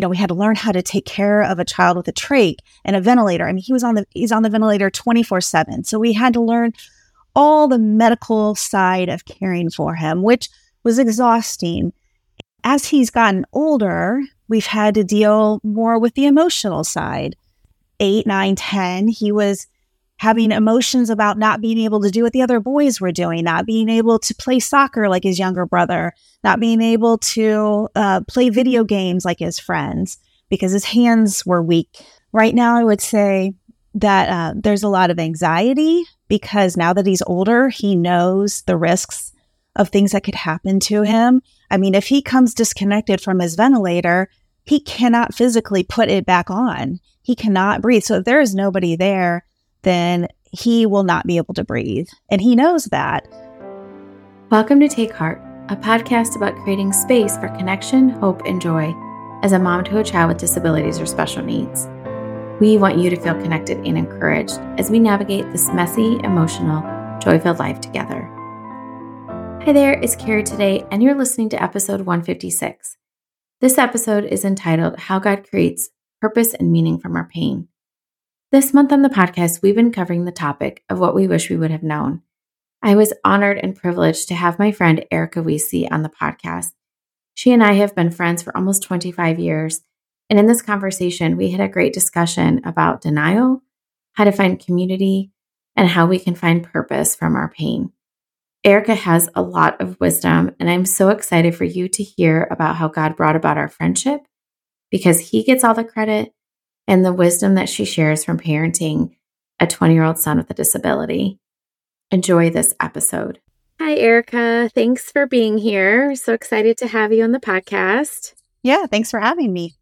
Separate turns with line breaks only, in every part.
you know, we had to learn how to take care of a child with a trach and a ventilator. I mean, he was on the he's on the ventilator 24/7. So we had to learn all the medical side of caring for him, which was exhausting. As he's gotten older, we've had to deal more with the emotional side. Eight, nine, 10, he was having emotions about not being able to do what the other boys were doing, not being able to play soccer like his younger brother, not being able to uh, play video games like his friends because his hands were weak. Right now, I would say that uh, there's a lot of anxiety because now that he's older, he knows the risks of things that could happen to him. I mean, if he comes disconnected from his ventilator, he cannot physically put it back on. He cannot breathe. So if there is nobody there, then he will not be able to breathe. And he knows that.
Welcome to Take Heart, a podcast about creating space for connection, hope, and joy as a mom to a child with disabilities or special needs. We want you to feel connected and encouraged as we navigate this messy, emotional, joy filled life together. Hi there, it's Carrie today, and you're listening to episode 156. This episode is entitled How God Creates Purpose and Meaning from Our Pain. This month on the podcast, we've been covering the topic of what we wish we would have known. I was honored and privileged to have my friend Erika Weise on the podcast. She and I have been friends for almost 25 years and in this conversation, we had a great discussion about denial, how to find community, and how we can find purpose from our pain. Erika has a lot of wisdom, and I'm so excited for you to hear about how God brought about our friendship because He gets all the credit and the wisdom that she shares from parenting a 20 year old son with a disability. Enjoy this episode. Hi, Erika. Thanks for being here. So excited to have you on the podcast.
Yeah, thanks for having me.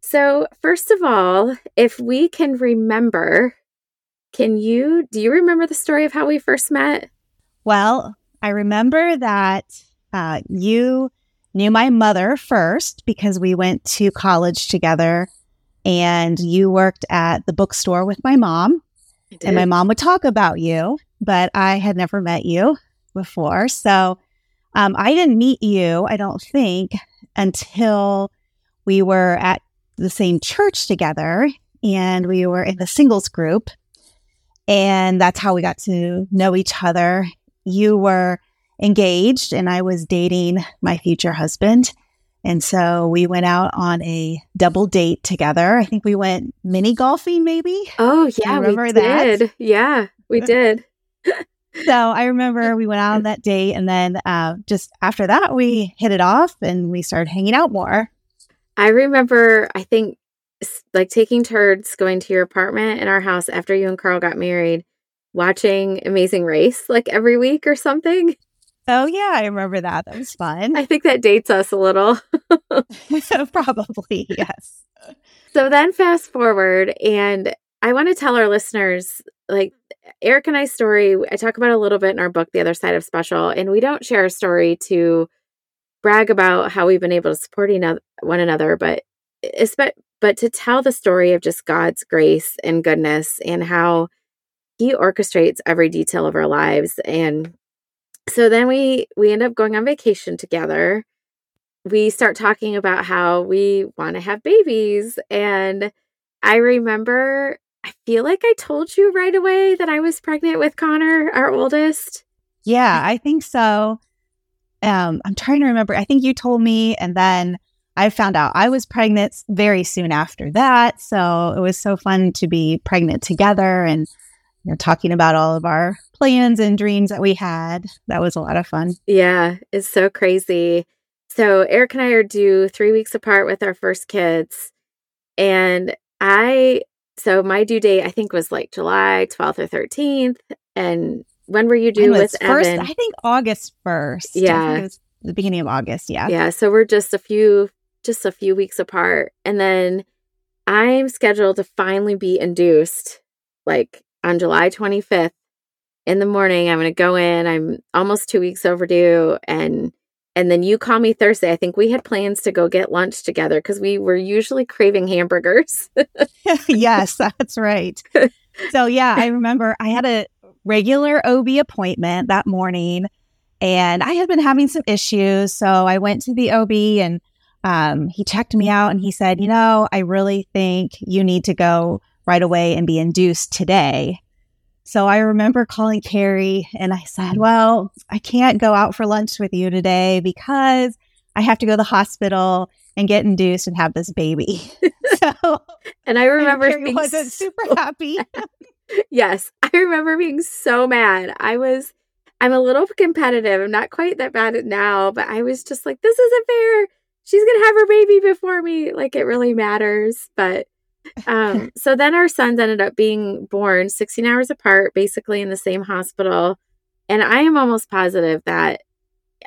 So, first of all, if we can remember, can you do you remember the story of how we first met?
Well, I remember that uh, you knew my mother first because we went to college together and you worked at the bookstore with my mom. And my mom would talk about you, but I had never met you before. So um, I didn't meet you, I don't think, until we were at the same church together and we were in the singles group. And that's how we got to know each other. You were engaged and I was dating my future husband. And so we went out on a double date together. I think we went mini golfing, maybe.
Oh, yeah. remember we did. That? Yeah, we did.
so I remember we went out on that date. And then uh, just after that, we hit it off and we started hanging out more.
I remember, I think, like taking turns going to your apartment in our house after you and Carl got married, watching Amazing Race like every week or something.
Oh, yeah, I remember that. That was fun.
I think that dates us a little.
Probably, yes.
So then fast forward, and I want to tell our listeners like Eric and I's story. I talk about a little bit in our book, The Other Side of Special, and we don't share a story to brag about how we've been able to support one another, but but to tell the story of just God's grace and goodness and how he orchestrates every detail of our lives and so then we we end up going on vacation together we start talking about how we want to have babies and i remember i feel like i told you right away that i was pregnant with connor our oldest
yeah i think so um, I'm trying to remember. I think you told me, and then I found out I was pregnant very soon after that. So it was so fun to be pregnant together and you know talking about all of our plans and dreams that we had. That was a lot of fun.
Yeah, it's so crazy. So Eric and I are due three weeks apart with our first kids, and I so my due date I think was like July 12th or 13th, and when were you due with
first,
Evan?
I think August 1st.
Yeah.
the beginning of August. Yeah.
Yeah. So we're just a few, just a few weeks apart. And then I'm scheduled to finally be induced like on July 25th in the morning. I'm going to go in. I'm almost two weeks overdue. And and then you call me Thursday. I think we had plans to go get lunch together because we were usually craving hamburgers.
yes, that's right. So yeah, I remember I had a regular OB appointment that morning. And I had been having some issues. So I went to the OB and um, he checked me out and he said, You know, I really think you need to go right away and be induced today. So I remember calling Carrie and I said, Well, I can't go out for lunch with you today because I have to go to the hospital and get induced and have this baby. so,
and I remember
Carrie wasn't so, super happy.
yes, I remember being so mad. I was, I'm a little competitive. I'm not quite that bad at now, but I was just like, this isn't fair. She's gonna have her baby before me. Like it really matters. But um, so then our sons ended up being born 16 hours apart, basically in the same hospital. And I am almost positive that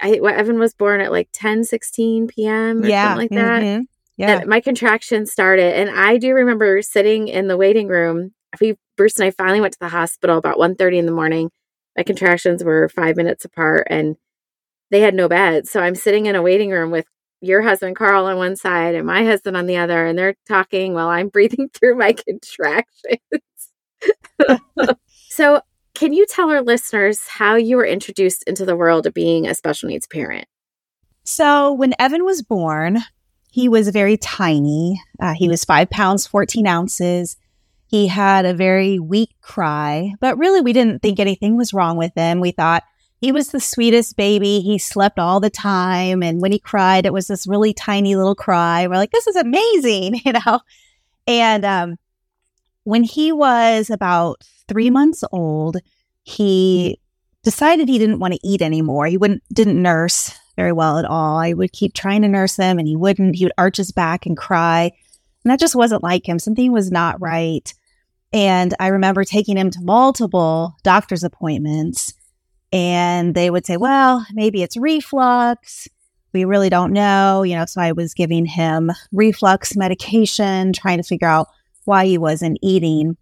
I, Evan was born at like 10, 16 p.m. or yeah. something like that. Mm-hmm. Yeah. my contractions started. And I do remember sitting in the waiting room. We, Bruce and I finally went to the hospital about 1.30 in the morning. My contractions were five minutes apart and they had no bed. So I'm sitting in a waiting room with your husband Carl on one side and my husband on the other, and they're talking while I'm breathing through my contractions. so can you tell our listeners how you were introduced into the world of being a special needs parent?
So, when Evan was born, he was very tiny. Uh, he was five pounds, 14 ounces. He had a very weak cry, but really, we didn't think anything was wrong with him. We thought he was the sweetest baby. He slept all the time. And when he cried, it was this really tiny little cry. We're like, this is amazing, you know? And um, when he was about three months old, he decided he didn't want to eat anymore. He wouldn't didn't nurse very well at all. I would keep trying to nurse him and he wouldn't. He would arch his back and cry. And that just wasn't like him. Something was not right. And I remember taking him to multiple doctor's appointments and they would say, well, maybe it's reflux. We really don't know. You know, so I was giving him reflux medication, trying to figure out why he wasn't eating.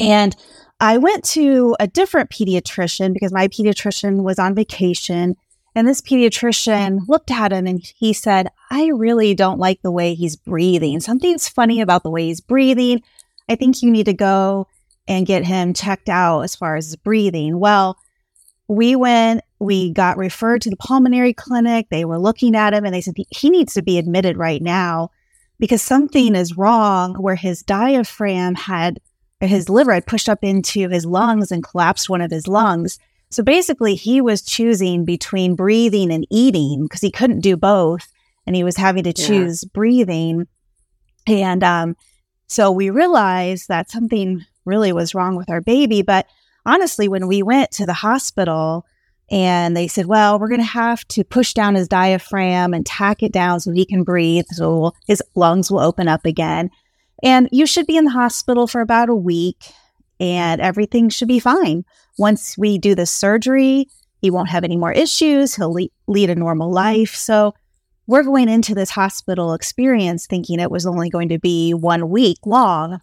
And I went to a different pediatrician because my pediatrician was on vacation. And this pediatrician looked at him and he said, I really don't like the way he's breathing. Something's funny about the way he's breathing. I think you need to go and get him checked out as far as breathing. Well, we went, we got referred to the pulmonary clinic. They were looking at him and they said, he needs to be admitted right now because something is wrong where his diaphragm had his liver had pushed up into his lungs and collapsed one of his lungs. So basically, he was choosing between breathing and eating because he couldn't do both. And he was having to choose yeah. breathing. And um, so we realized that something really was wrong with our baby. But honestly, when we went to the hospital, and they said, well, we're going to have to push down his diaphragm and tack it down so he can breathe. So his lungs will open up again. And you should be in the hospital for about a week and everything should be fine. Once we do the surgery, he won't have any more issues. He'll le- lead a normal life. So we're going into this hospital experience thinking it was only going to be one week long.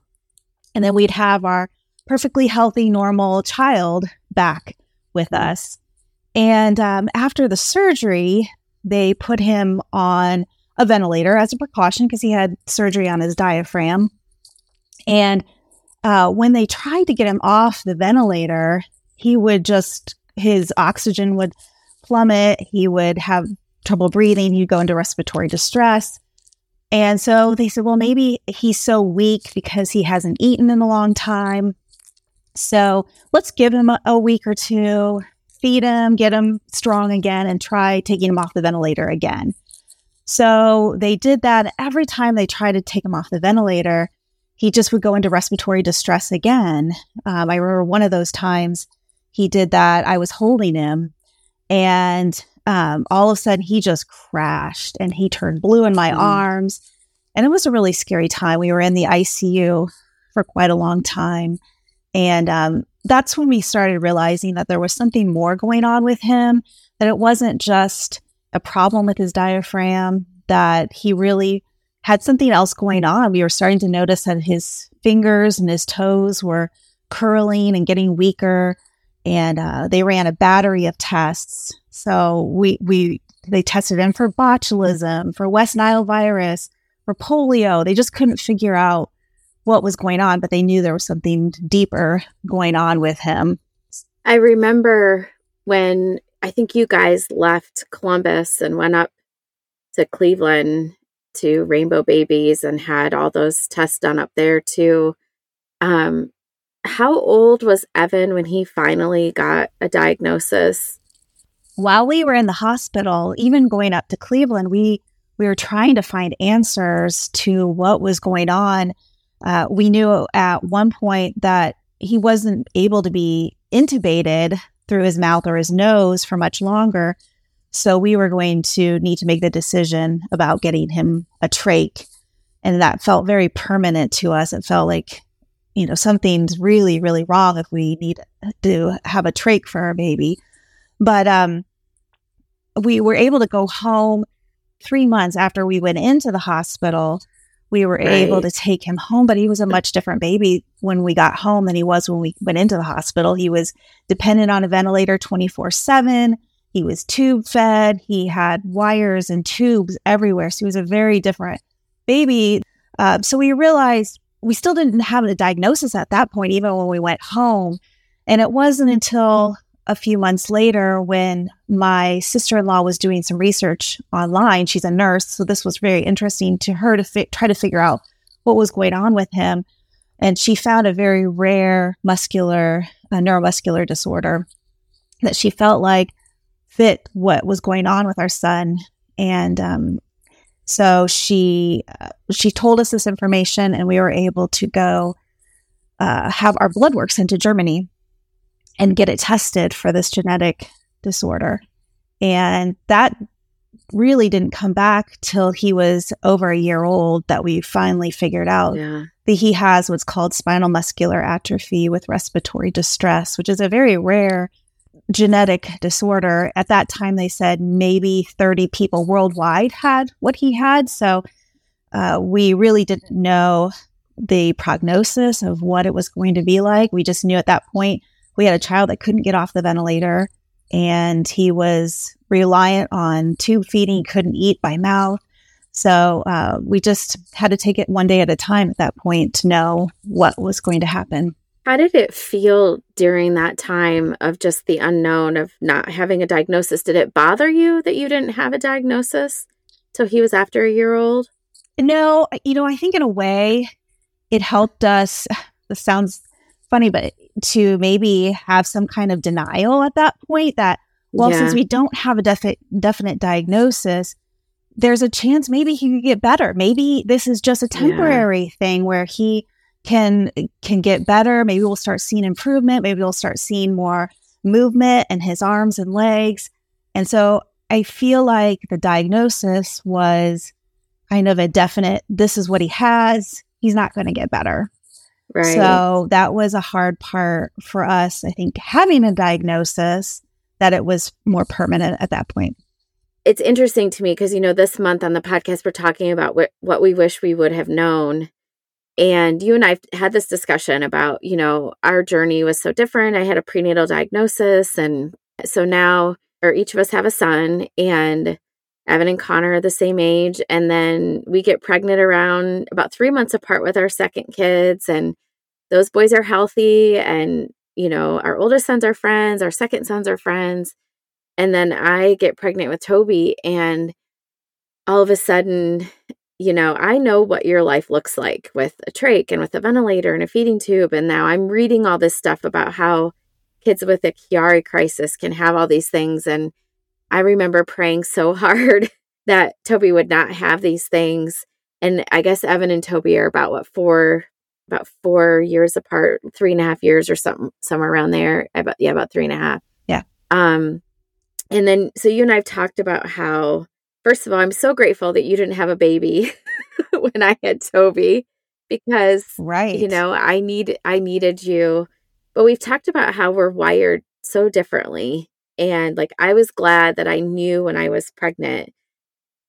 And then we'd have our perfectly healthy, normal child back with us. And um, after the surgery, they put him on a ventilator as a precaution because he had surgery on his diaphragm. And uh, when they tried to get him off the ventilator, he would just, his oxygen would plummet. He would have trouble breathing. He'd go into respiratory distress. And so they said, well, maybe he's so weak because he hasn't eaten in a long time. So let's give him a, a week or two, feed him, get him strong again, and try taking him off the ventilator again. So they did that. Every time they tried to take him off the ventilator, he just would go into respiratory distress again. Um, I remember one of those times he did that. I was holding him, and um, all of a sudden he just crashed and he turned blue in my mm. arms. And it was a really scary time. We were in the ICU for quite a long time. And um, that's when we started realizing that there was something more going on with him, that it wasn't just a problem with his diaphragm, that he really had something else going on. We were starting to notice that his fingers and his toes were curling and getting weaker. And uh, they ran a battery of tests. So we we they tested him for botulism, for West Nile virus, for polio. They just couldn't figure out what was going on, but they knew there was something deeper going on with him.
I remember when I think you guys left Columbus and went up to Cleveland to Rainbow Babies and had all those tests done up there too. Um, how old was Evan when he finally got a diagnosis?
While we were in the hospital, even going up to Cleveland, we we were trying to find answers to what was going on. Uh, we knew at one point that he wasn't able to be intubated through his mouth or his nose for much longer. So we were going to need to make the decision about getting him a trach. And that felt very permanent to us. It felt like, you know, something's really, really wrong if we need to have a trach for our baby. But um, we were able to go home three months after we went into the hospital we were right. able to take him home, but he was a much different baby when we got home than he was when we went into the hospital. He was dependent on a ventilator 24 7. He was tube fed. He had wires and tubes everywhere. So he was a very different baby. Uh, so we realized we still didn't have a diagnosis at that point, even when we went home. And it wasn't until a few months later when my sister in law was doing some research online. She's a nurse. So this was very interesting to her to fi- try to figure out what was going on with him. And she found a very rare muscular, uh, neuromuscular disorder that she felt like fit what was going on with our son. And um, so she uh, she told us this information, and we were able to go uh, have our blood work sent to Germany and get it tested for this genetic disorder. And that really didn't come back till he was over a year old that we finally figured out yeah. that he has what's called spinal muscular atrophy with respiratory distress, which is a very rare genetic disorder. At that time, they said maybe 30 people worldwide had what he had. So uh, we really didn't know the prognosis of what it was going to be like. We just knew at that point we had a child that couldn't get off the ventilator and he was reliant on tube feeding, he couldn't eat by mouth. So uh, we just had to take it one day at a time at that point to know what was going to happen.
How did it feel during that time of just the unknown of not having a diagnosis? Did it bother you that you didn't have a diagnosis till he was after a year old?
No, you know, I think in a way it helped us. This sounds funny, but to maybe have some kind of denial at that point that, well, yeah. since we don't have a defi- definite diagnosis, there's a chance maybe he could get better. Maybe this is just a temporary yeah. thing where he can can get better. Maybe we'll start seeing improvement. Maybe we'll start seeing more movement in his arms and legs. And so I feel like the diagnosis was kind of a definite this is what he has. He's not going to get better. Right. So that was a hard part for us, I think, having a diagnosis that it was more permanent at that point.
It's interesting to me because, you know, this month on the podcast, we're talking about what, what we wish we would have known. And you and I had this discussion about, you know, our journey was so different. I had a prenatal diagnosis. And so now, or each of us have a son, and Evan and Connor are the same age. And then we get pregnant around about three months apart with our second kids. And those boys are healthy and you know our oldest sons are friends our second sons are friends and then i get pregnant with toby and all of a sudden you know i know what your life looks like with a trach and with a ventilator and a feeding tube and now i'm reading all this stuff about how kids with a chiari crisis can have all these things and i remember praying so hard that toby would not have these things and i guess evan and toby are about what four about four years apart, three and a half years or something, somewhere around there. About yeah, about three and a half.
Yeah.
Um, and then so you and I've talked about how first of all, I'm so grateful that you didn't have a baby when I had Toby because
right,
you know, I need I needed you. But we've talked about how we're wired so differently. And like I was glad that I knew when I was pregnant.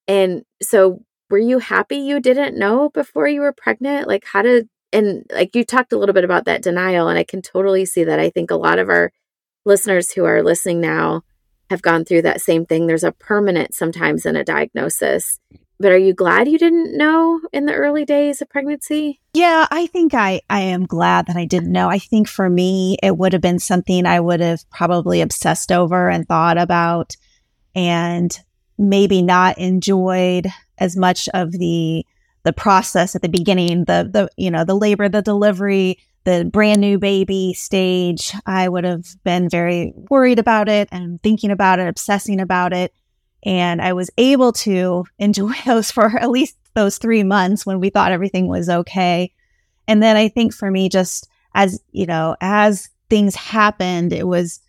And so were you happy you didn't know before you were pregnant? Like how did and like you talked a little bit about that denial and i can totally see that i think a lot of our listeners who are listening now have gone through that same thing there's a permanent sometimes in a diagnosis but are you glad you didn't know in the early days of pregnancy?
Yeah i think i i am glad that i didn't know. I think for me it would have been something i would have probably obsessed over and thought about and maybe not enjoyed as much of the the process at the beginning, the the you know the labor, the delivery, the brand new baby stage, I would have been very worried about it and thinking about it, obsessing about it. And I was able to enjoy those for at least those three months when we thought everything was okay. And then I think for me, just as, you know, as things happened, it was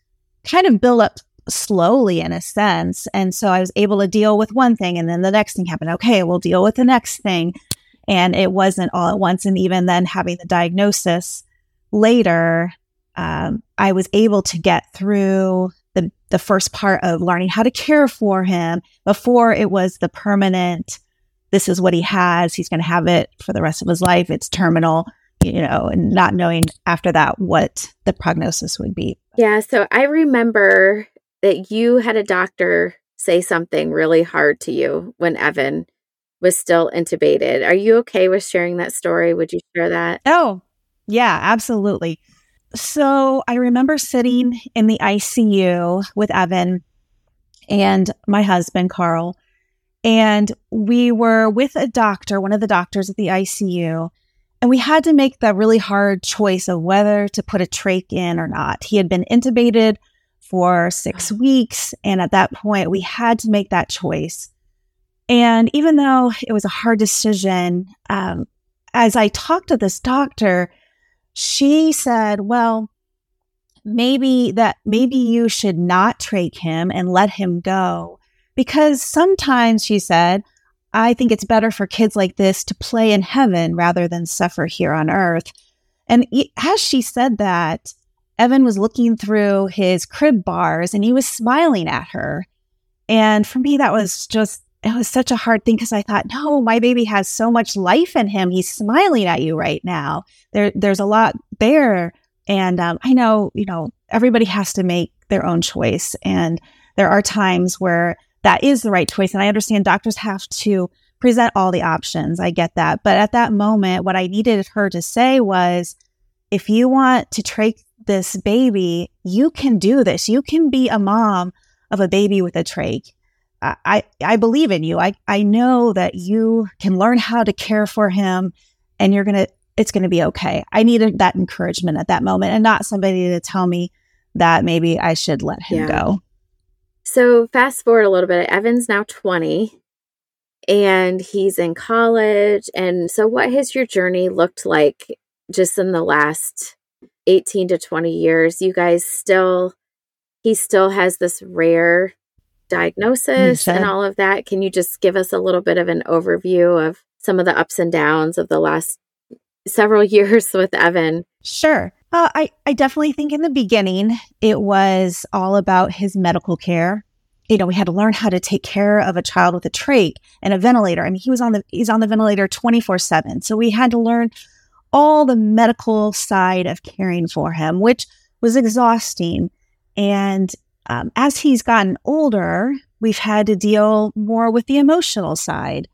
kind of built up slowly in a sense. And so I was able to deal with one thing and then the next thing happened. Okay, we'll deal with the next thing. And it wasn't all at once. And even then having the diagnosis later, um, I was able to get through the, the first part of learning how to care for him before it was the permanent, this is what he has. He's going to have it for the rest of his life. It's terminal, you know, and not knowing after that what the prognosis would be.
Yeah. So I remember that you had a doctor say something really hard to you when Evan was still intubated. Are you okay with sharing that story? Would you share that?
Oh, yeah, absolutely. So I remember sitting in the ICU with Evan and my husband, Carl, and we were with a doctor, one of the doctors at the ICU, and we had to make the really hard choice of whether to put a trach in or not. He had been intubated for six weeks, and at that point, we had to make that choice. And even though it was a hard decision, um, as I talked to this doctor, she said, well, maybe that maybe you should not trach him and let him go. Because sometimes she said, I think it's better for kids like this to play in heaven rather than suffer here on earth. And as she said that, Evan was looking through his crib bars and he was smiling at her. And for me, that was just, it was such a hard thing because I thought, no, my baby has so much life in him. He's smiling at you right now. There there's a lot there. And um, i know you know everybody has to make their own choice. And there are times where that is the right choice. And i understand doctors have to present all the options. I get that. But at that moment what i needed her to say was if you want to trach this baby you can do this. You can be a mom of a baby with a trach I, I believe in you. I, I know that you can learn how to care for him and you're going to it's going to be okay. I needed that encouragement at that moment and not somebody to tell me that maybe I should let him yeah. go.
So, fast forward a little bit. Evan's now 20 and he's in college. And so, what has your journey looked like just in the last 18 to 20 years? You guys still, he still has this rare diagnosis and all of that. Can you just give us a little bit of an overview of some of the ups and downs of the last several years with Evan?
Sure. Uh, I, I definitely think in the beginning, it was all about his medical care. You know, we had to learn how to take care of a child with a trach and a ventilator. I mean, he was on the, he's on the ventilator 24 seven. So we had to learn all the medical side of caring for him, which was exhausting. And um, as he's gotten older, we've had to deal more with the emotional side.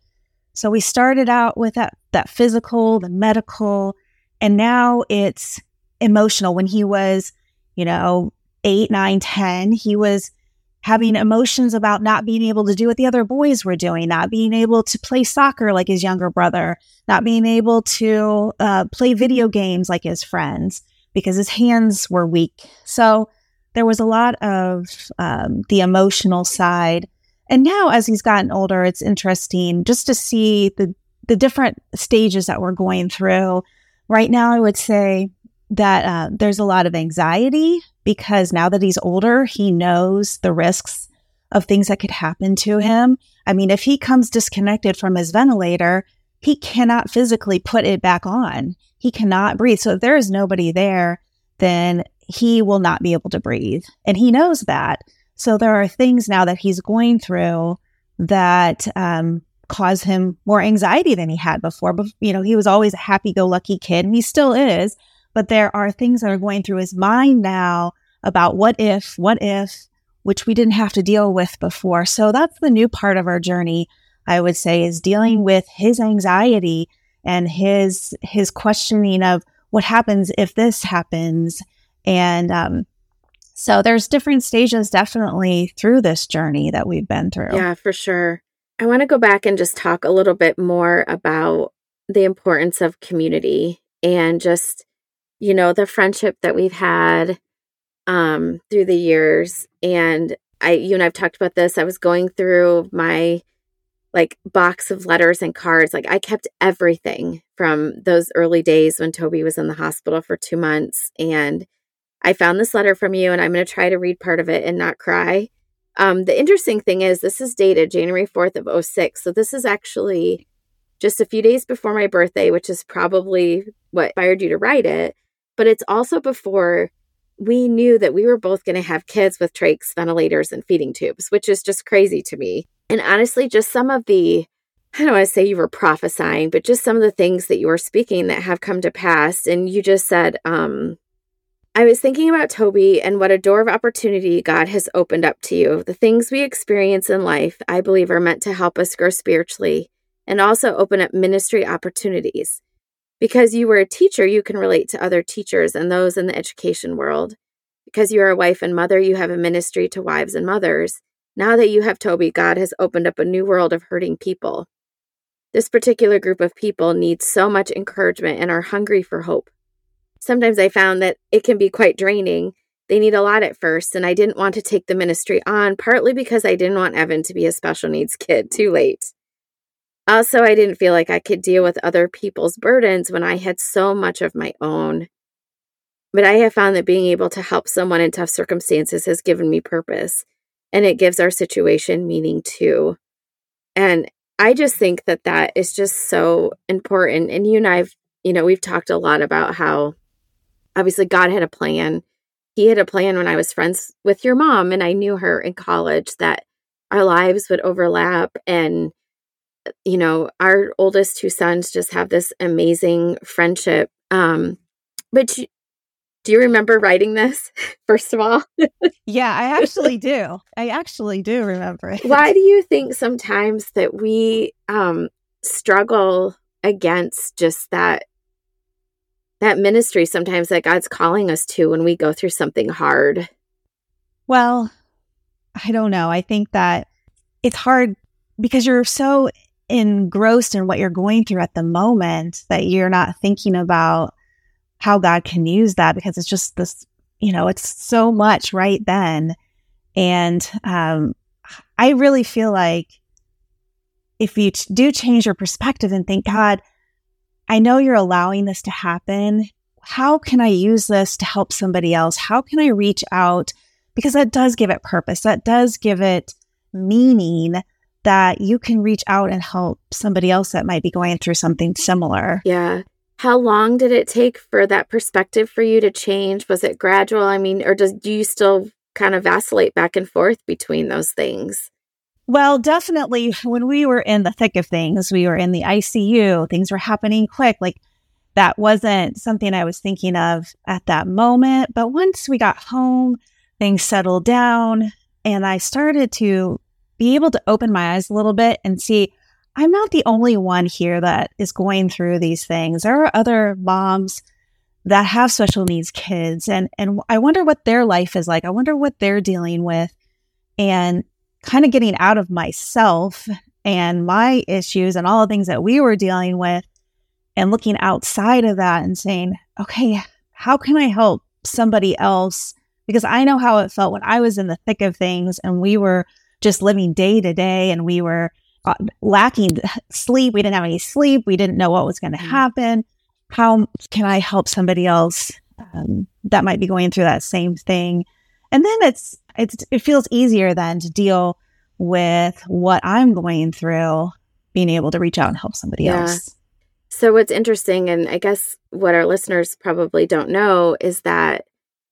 So we started out with that, that physical, the medical, and now it's emotional. When he was, you know, eight, nine, 10, he was having emotions about not being able to do what the other boys were doing, not being able to play soccer like his younger brother, not being able to uh, play video games like his friends because his hands were weak. So there was a lot of um, the emotional side and now, as he's gotten older, it's interesting just to see the the different stages that we're going through. Right now, I would say that uh, there's a lot of anxiety because now that he's older, he knows the risks of things that could happen to him. I mean, if he comes disconnected from his ventilator, he cannot physically put it back on. He cannot breathe. So if there is nobody there, then he will not be able to breathe. And he knows that. So there are things now that he's going through that um, cause him more anxiety than he had before. But, you know, he was always a happy go lucky kid and he still is. But there are things that are going through his mind now about what if, what if, which we didn't have to deal with before. So that's the new part of our journey, I would say, is dealing with his anxiety and his his questioning of what happens if this happens and um, so there's different stages definitely through this journey that we've been through.
Yeah, for sure. I want to go back and just talk a little bit more about the importance of community and just, you know, the friendship that we've had um, through the years. And I, you and I've talked about this. I was going through my like box of letters and cards. Like I kept everything from those early days when Toby was in the hospital for two months. And I found this letter from you, and I'm going to try to read part of it and not cry. Um, the interesting thing is, this is dated January 4th of 06. So this is actually just a few days before my birthday, which is probably what inspired you to write it. But it's also before we knew that we were both going to have kids with trachs, ventilators, and feeding tubes, which is just crazy to me. And honestly, just some of the, I don't want to say you were prophesying, but just some of the things that you were speaking that have come to pass. And you just said, um, I was thinking about Toby and what a door of opportunity God has opened up to you. The things we experience in life, I believe, are meant to help us grow spiritually and also open up ministry opportunities. Because you were a teacher, you can relate to other teachers and those in the education world. Because you are a wife and mother, you have a ministry to wives and mothers. Now that you have Toby, God has opened up a new world of hurting people. This particular group of people needs so much encouragement and are hungry for hope. Sometimes I found that it can be quite draining. They need a lot at first, and I didn't want to take the ministry on, partly because I didn't want Evan to be a special needs kid too late. Also, I didn't feel like I could deal with other people's burdens when I had so much of my own. But I have found that being able to help someone in tough circumstances has given me purpose, and it gives our situation meaning too. And I just think that that is just so important. And you and I've, you know, we've talked a lot about how obviously God had a plan. He had a plan when I was friends with your mom and I knew her in college that our lives would overlap and you know, our oldest two sons just have this amazing friendship. Um, but you, do you remember writing this, first of all?
yeah, I actually do. I actually do remember it.
Why do you think sometimes that we um, struggle against just that that ministry sometimes that God's calling us to when we go through something hard?
Well, I don't know. I think that it's hard because you're so engrossed in what you're going through at the moment that you're not thinking about how God can use that because it's just this, you know, it's so much right then. And um, I really feel like if you t- do change your perspective and think, God, I know you're allowing this to happen. How can I use this to help somebody else? How can I reach out? Because that does give it purpose, that does give it meaning that you can reach out and help somebody else that might be going through something similar.
Yeah. How long did it take for that perspective for you to change? Was it gradual? I mean, or does do you still kind of vacillate back and forth between those things?
Well, definitely when we were in the thick of things, we were in the ICU, things were happening quick. Like that wasn't something I was thinking of at that moment. But once we got home, things settled down and I started to be able to open my eyes a little bit and see I'm not the only one here that is going through these things. There are other moms that have special needs kids and and I wonder what their life is like. I wonder what they're dealing with and kind of getting out of myself and my issues and all the things that we were dealing with and looking outside of that and saying, "Okay, how can I help somebody else?" Because I know how it felt when I was in the thick of things and we were just living day to day and we were uh, lacking sleep. We didn't have any sleep. We didn't know what was going to mm. happen. How can I help somebody else um, that might be going through that same thing? And then it's, it's, it feels easier then to deal with what I'm going through, being able to reach out and help somebody yeah. else.
So, what's interesting, and I guess what our listeners probably don't know, is that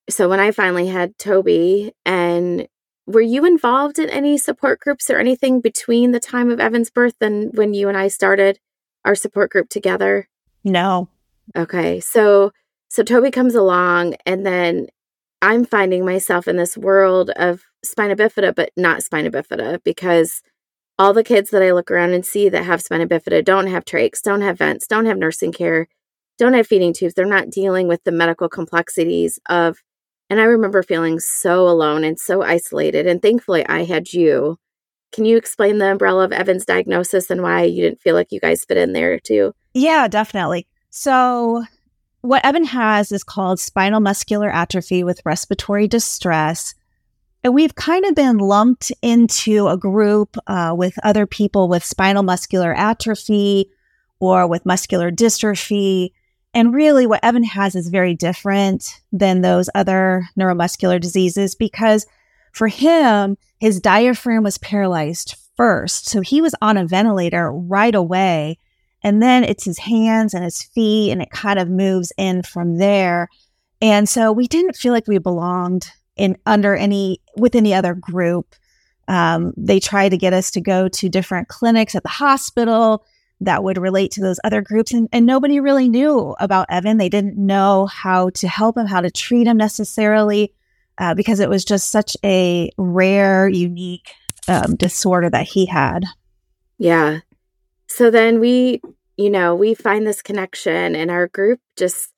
so when I finally had Toby and were you involved in any support groups or anything between the time of Evan's birth and when you and I started our support group together?
No.
Okay. So so Toby comes along and then I'm finding myself in this world of spina bifida but not spina bifida because all the kids that I look around and see that have spina bifida don't have trachs, don't have vents, don't have nursing care, don't have feeding tubes. They're not dealing with the medical complexities of and I remember feeling so alone and so isolated. And thankfully, I had you can you explain the umbrella of Evan's diagnosis and why you didn't feel like you guys fit in there too?
Yeah, definitely. So, what Evan has is called spinal muscular atrophy with respiratory distress. And we've kind of been lumped into a group uh, with other people with spinal muscular atrophy or with muscular dystrophy. And really, what Evan has is very different than those other neuromuscular diseases because for him, his diaphragm was paralyzed first. So he was on a ventilator right away. And then it's his hands and his feet, and it kind of moves in from there. And so we didn't feel like we belonged in under any with any other group. Um, they tried to get us to go to different clinics at the hospital that would relate to those other groups. And, and nobody really knew about Evan. They didn't know how to help him, how to treat him necessarily, uh, because it was just such a rare, unique um, disorder that he had.
Yeah. So then we, you know, we find this connection, and our group just,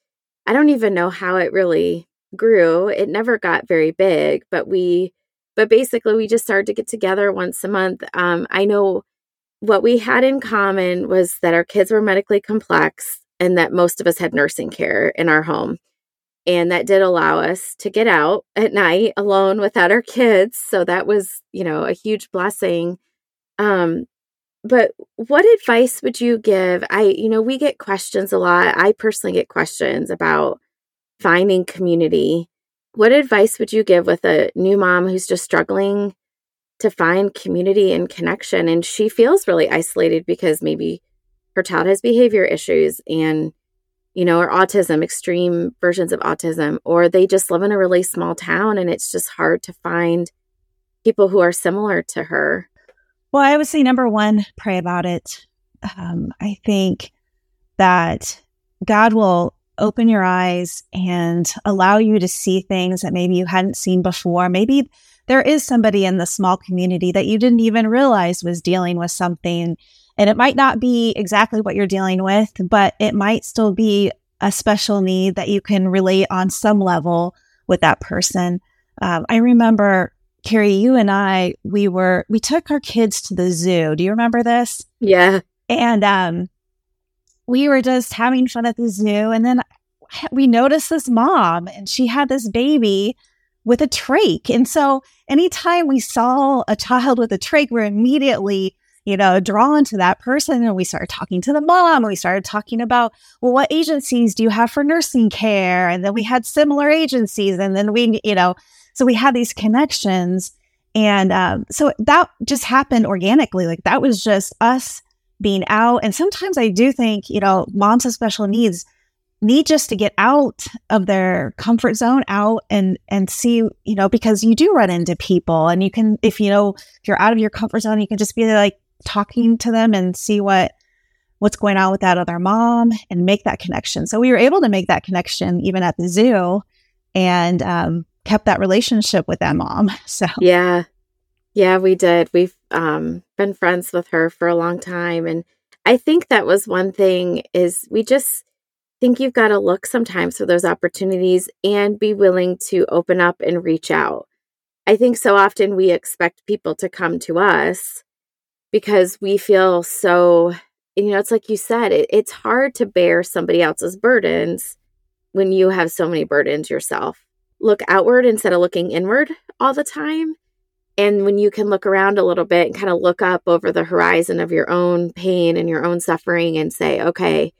I don't even know how it really grew. It never got very big, but we, but basically, we just started to get together once a month. Um, I know what we had in common was that our kids were medically complex and that most of us had nursing care in our home. And that did allow us to get out at night alone without our kids. So that was, you know, a huge blessing. Um, but what advice would you give? I, you know, we get questions a lot. I personally get questions about finding community. What advice would you give with a new mom who's just struggling to find community and connection. And she feels really isolated because maybe her child has behavior issues and, you know, or autism, extreme versions of autism, or they just live in a really small town and it's just hard to find people who are similar to her.
Well, I would say number one, pray about it. Um, I think that God will open your eyes and allow you to see things that maybe you hadn't seen before. Maybe there is somebody in the small community that you didn't even realize was dealing with something. And it might not be exactly what you're dealing with, but it might still be a special need that you can relate on some level with that person. Um, I remember, Carrie, you and I, we were, we took our kids to the zoo. Do you remember this?
Yeah.
And um, we were just having fun at the zoo. And then we noticed this mom, and she had this baby with a trach. And so anytime we saw a child with a trach, we're immediately, you know, drawn to that person. And we started talking to the mom. And we started talking about, well, what agencies do you have for nursing care? And then we had similar agencies. And then we, you know, so we had these connections. And um, so that just happened organically. Like that was just us being out. And sometimes I do think, you know, moms with special needs need just to get out of their comfort zone out and and see you know because you do run into people and you can if you know if you're out of your comfort zone you can just be like talking to them and see what what's going on with that other mom and make that connection so we were able to make that connection even at the zoo and um, kept that relationship with that mom so
yeah yeah we did we've um, been friends with her for a long time and i think that was one thing is we just think you've got to look sometimes for those opportunities and be willing to open up and reach out. I think so often we expect people to come to us because we feel so, you know, it's like you said, it, it's hard to bear somebody else's burdens when you have so many burdens yourself. Look outward instead of looking inward all the time. And when you can look around a little bit and kind of look up over the horizon of your own pain and your own suffering and say, okay,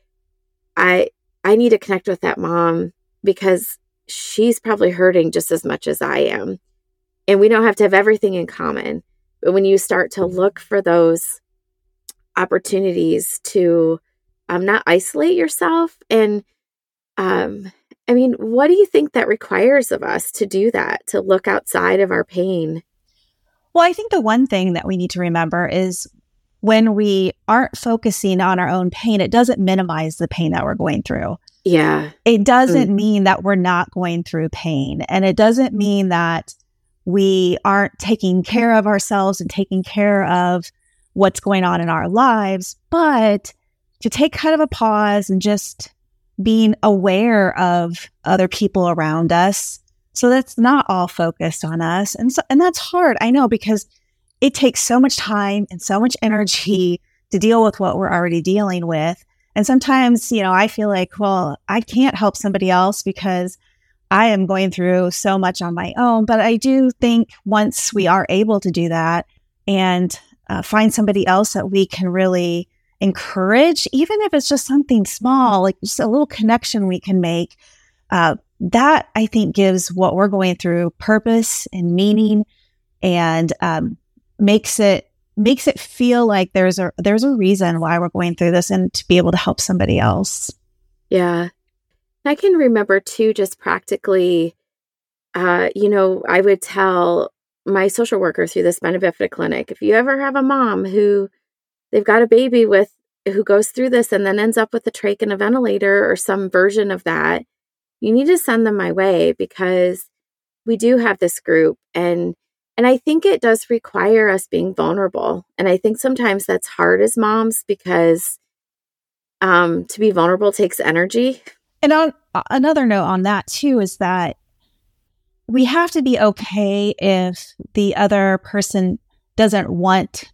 I I need to connect with that mom because she's probably hurting just as much as I am. And we don't have to have everything in common. But when you start to look for those opportunities to um, not isolate yourself, and um, I mean, what do you think that requires of us to do that, to look outside of our pain?
Well, I think the one thing that we need to remember is when we aren't focusing on our own pain, it doesn't minimize the pain that we're going through.
Yeah.
It doesn't mm. mean that we're not going through pain. And it doesn't mean that we aren't taking care of ourselves and taking care of what's going on in our lives, but to take kind of a pause and just being aware of other people around us. So that's not all focused on us. And so, and that's hard. I know because it takes so much time and so much energy to deal with what we're already dealing with. And sometimes, you know, I feel like, well, I can't help somebody else because I am going through so much on my own. But I do think once we are able to do that and uh, find somebody else that we can really encourage, even if it's just something small, like just a little connection we can make, uh, that I think gives what we're going through purpose and meaning and um, makes it makes it feel like there's a there's a reason why we're going through this and to be able to help somebody else.
Yeah. I can remember too just practically uh you know, I would tell my social worker through the benefit clinic if you ever have a mom who they've got a baby with who goes through this and then ends up with a trach and a ventilator or some version of that, you need to send them my way because we do have this group and and I think it does require us being vulnerable. And I think sometimes that's hard as moms because um, to be vulnerable takes energy.
And on another note on that too is that we have to be okay if the other person doesn't want,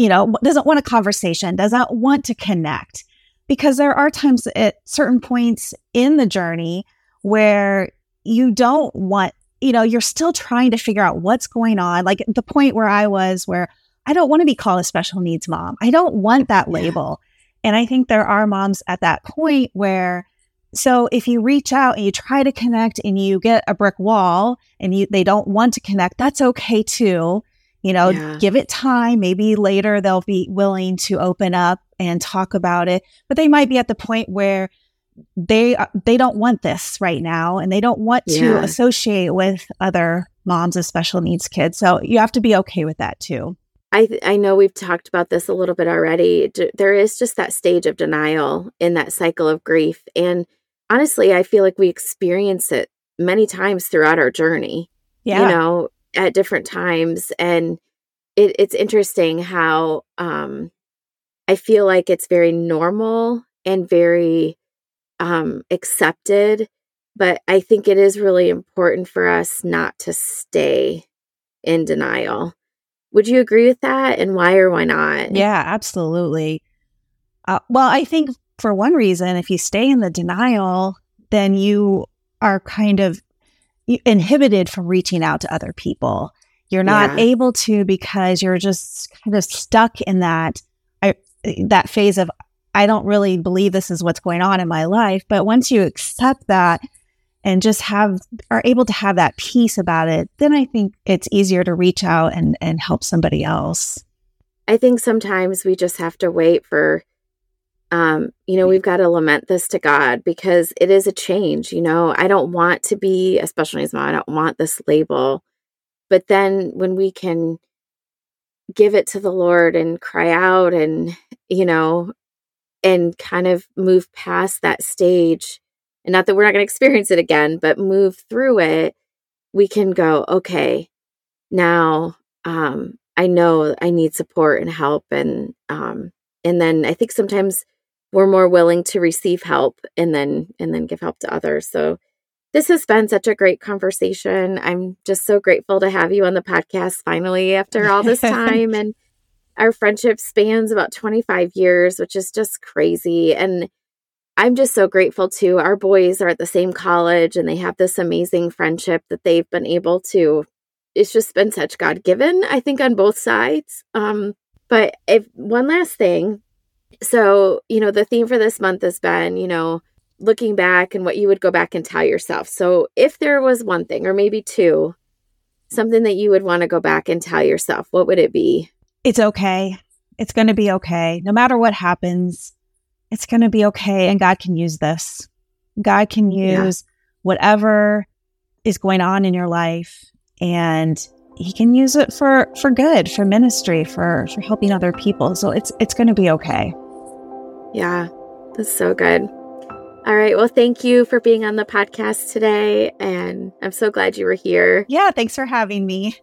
you know, doesn't want a conversation, doesn't want to connect. Because there are times at certain points in the journey where you don't want you know, you're still trying to figure out what's going on. Like the point where I was, where I don't want to be called a special needs mom. I don't want that label. And I think there are moms at that point where, so if you reach out and you try to connect and you get a brick wall and you, they don't want to connect, that's okay too. You know, yeah. give it time. Maybe later they'll be willing to open up and talk about it, but they might be at the point where they uh, they don't want this right now and they don't want to associate with other moms of special needs kids so you have to be okay with that too
I, I know we've talked about this a little bit already. There is just that stage of denial in that cycle of grief. And honestly, I feel like we experience it many times throughout our journey, yeah. you know, at different times. And it, it's interesting how um, I feel like it's very normal and very um, accepted. But I think it is really important for us not to stay in denial. Would you agree with that? And why or why not?
Yeah, absolutely. Uh, well, I think for one reason, if you stay in the denial, then you are kind of inhibited from reaching out to other people. You're not yeah. able to because you're just kind of stuck in that I, that phase of I don't really believe this is what's going on in my life. But once you accept that and just have are able to have that peace about it, then I think it's easier to reach out and, and help somebody else.
I think sometimes we just have to wait for um, you know, we've got to lament this to God because it is a change. You know, I don't want to be a special needs mom. I don't want this label. But then when we can give it to the Lord and cry out and, you know, and kind of move past that stage and not that we're not going to experience it again but move through it we can go okay now um i know i need support and help and um and then i think sometimes we're more willing to receive help and then and then give help to others so this has been such a great conversation i'm just so grateful to have you on the podcast finally after all this time and our friendship spans about 25 years, which is just crazy. And I'm just so grateful too. Our boys are at the same college and they have this amazing friendship that they've been able to. It's just been such God given, I think, on both sides. Um, but if one last thing, so you know, the theme for this month has been, you know, looking back and what you would go back and tell yourself. So if there was one thing, or maybe two, something that you would want to go back and tell yourself, what would it be?
it's okay. It's going to be okay. No matter what happens, it's going to be okay. And God can use this. God can use yeah. whatever is going on in your life and he can use it for for good, for ministry, for for helping other people. So it's it's going to be okay.
Yeah. That's so good. All right. Well, thank you for being on the podcast today and I'm so glad you were here.
Yeah, thanks for having me.